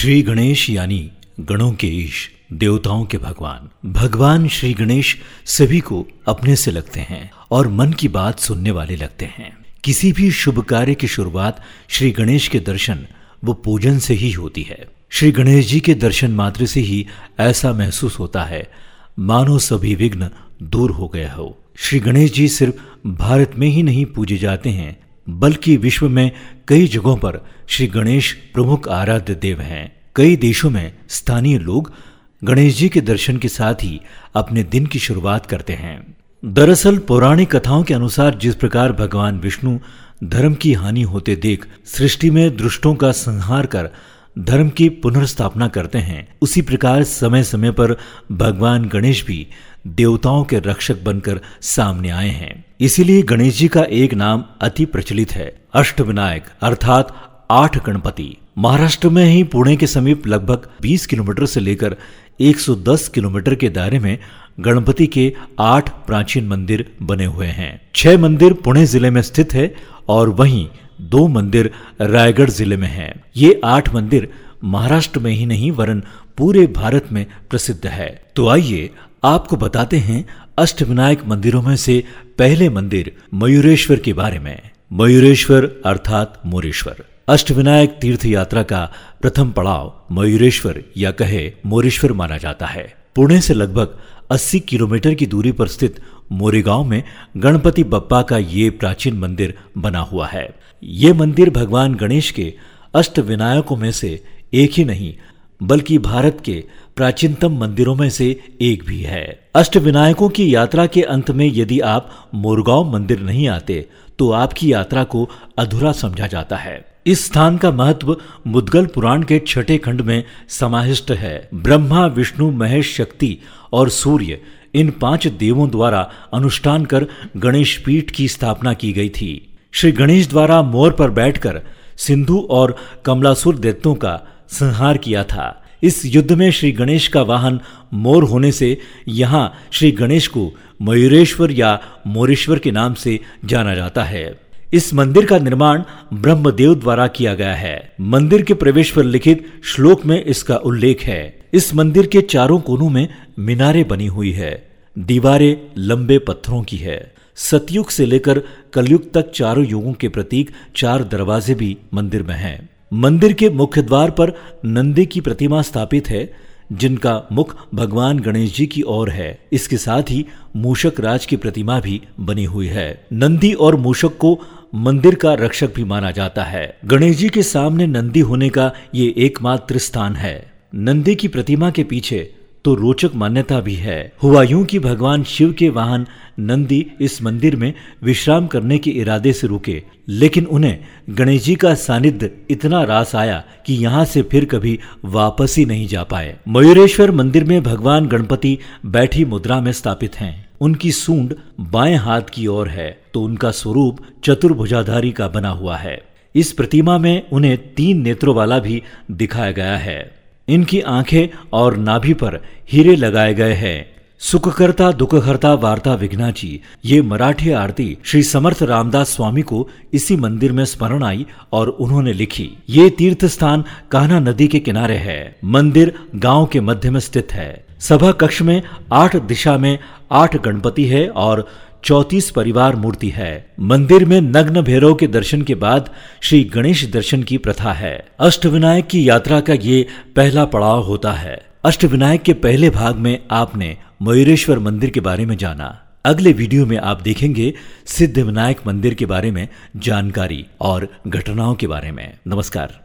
श्री गणेश यानी गणों के ईश देवताओं के भगवान। भगवान श्री गणेश सभी को अपने से लगते हैं और मन की बात सुनने वाले लगते हैं। किसी भी शुभ कार्य की शुरुआत श्री गणेश के दर्शन, व पूजन से ही होती है। श्री गणेश जी के दर्शन मात्र से ही ऐसा महसूस होता है, मानो सभी विघ्न दूर हो गया हो। श्री गणेश जी सिर्फ़ भारत में ही नहीं पूजे जाते हैं बल्कि विश्व में कई जगहों पर श्री गणेश प्रमुख आराध्य देव हैं। कई देशों में स्थानीय लोग गणेश जी के दर्शन के साथ ही अपने दिन की शुरुआत करते हैं। दरअसल पौराणिक कथाओं के अनुसार जिस प्रकार भगवान विष्णु धर्म की हानि होते देख सृष्टि में दुष्टों का संहार कर धर्म की पुनर्स्थापना करते हैं। उसी प्रकार समय समय पर भगवान गणेश भी देवताओं के रक्षक बनकर सामने आए हैं। इसीलिए गणेश जी का एक नाम अति प्रचलित है अष्ट विनायक अर्थात आठ गणपति। महाराष्ट्र में ही पुणे के समीप लगभग 20 किलोमीटर से लेकर 110 किलोमीटर के दायरे में गणपति के आठ प्राचीन मंदिर बने हुए हैं। छह मंदिर पुणे ज़िले में स्थित है और वहीं दो मंदिर रायगढ़ ज़िले में हैं। ये आठ मंदिर महाराष्ट्र में ही नहीं, वरन पूरे भारत में प्रसिद्ध है। तो आइए आपको बताते हैं अष्टविनायक मंदिरों में से पहले मंदिर मयूरेश्वर के बारे में। मयूरेश्वर अर्थात मोरेश्वर। अष्टविनायक तीर्थ यात्रा का प्रथम पड़ाव मयूरेश्वर, या कहे मोरेश्वर माना जाता है। पुणे से लगभग 80 किलोमीटर की दूरी पर स्थित मोरेगांव में गणपति बप्पा का ये प्राचीन मंदिर बना हुआ है। ये मंदिर भगवान गणेश के अष्ट विनायकों में से एक ही नहीं, बल्कि भारत के प्राचीनतम मंदिरों में से एक भी है। अष्ट विनायकों की यात्रा के अंत में यदि आप मोरगांव मंदिर नहीं आते तो आपकी यात्रा को अधूरा समझा जाता है। इस स्थान का महत्व मुदगल पुराण के छठे खंड में समाहिष्ट है। ब्रह्मा, विष्णु, महेश, शक्ति और सूर्य, इन पाँच देवों द्वारा अनुष्ठान कर गणेश पीठ की स्थापना की गई थी। श्री गणेश द्वारा मोर पर बैठकर सिंधु और कमलासुर दैत्यों का संहार किया था। इस युद्ध में श्री गणेश का वाहन मोर होने से यहाँ श्री गणेश को मयूरेश्वर या मोरेश्वर के नाम से जाना जाता है। इस मंदिर का निर्माण ब्रह्मदेव द्वारा किया गया है। मंदिर के प्रवेश पर लिखित श्लोक में इसका उल्लेख है। इस मंदिर के चारों कोनों में मीनारे बनी हुई है। दीवारें लंबे पत्थरों की है। सतयुग से लेकर कलयुग तक चारों युगों के प्रतीक, चार दरवाजे भी मंदिर में हैं। मंदिर के मुख्य द्वार पर नंदी की प्रतिमा स्थापित है, जिनका मुख भगवान गणेश जी की ओर है। इसके साथ ही मूषक राज की प्रतिमा भी बनी हुई है। नंदी और मूषक को मंदिर का रक्षक भी माना जाता है। गणेश जी के सामने नंदी होने का ये एकमात्र स्थान है। नंदी की प्रतिमा के पीछे तो रोचक मान्यता भी है। हुआ यूँ कि भगवान शिव के वाहन नंदी इस मंदिर में विश्राम करने के इरादे से रुके, लेकिन उन्हें गणेश जी का सानिध्य इतना रास आया कि यहाँ से फिर कभी वापस ही नहीं जा पाए। मयूरेश्वर मंदिर में भगवान गणपति बैठी मुद्रा में स्थापित हैं। उनकी सूंड बाएँ हाथ की ओर है तो उनका स्वरूप चतुर्भुजाधारी का बना हुआ है। इस प्रतिमा में उन्हें तीन नेत्रों वाला भी दिखाया गया है। इनकी आँखें और नाभि पर हीरे लगाए गए हैं। सुखकर्ता दुखहर्ता वार्ता विघ्नाची, ये मराठी आरती श्री समर्थ रामदास स्वामी को इसी मंदिर में स्मरण आई और उन्होंने लिखी। ये तीर्थ स्थान कान्हा नदी के किनारे है। मंदिर गाँव के मध्य में स्थित है। सभा कक्ष में आठ दिशा में आठ गणपति है और चौतीस परिवार मूर्ति है। मंदिर में नग्न भैरव के दर्शन के बाद श्री गणेश दर्शन की प्रथा है। अष्टविनायक की यात्रा का ये पहला पड़ाव होता है। अष्टविनायक के पहले भाग में आपने मयूरेश्वर मंदिर के बारे में जाना। अगले वीडियो में आप देखेंगे सिद्ध विनायक मंदिर के बारे में जानकारी और घटनाओं के बारे में। नमस्कार।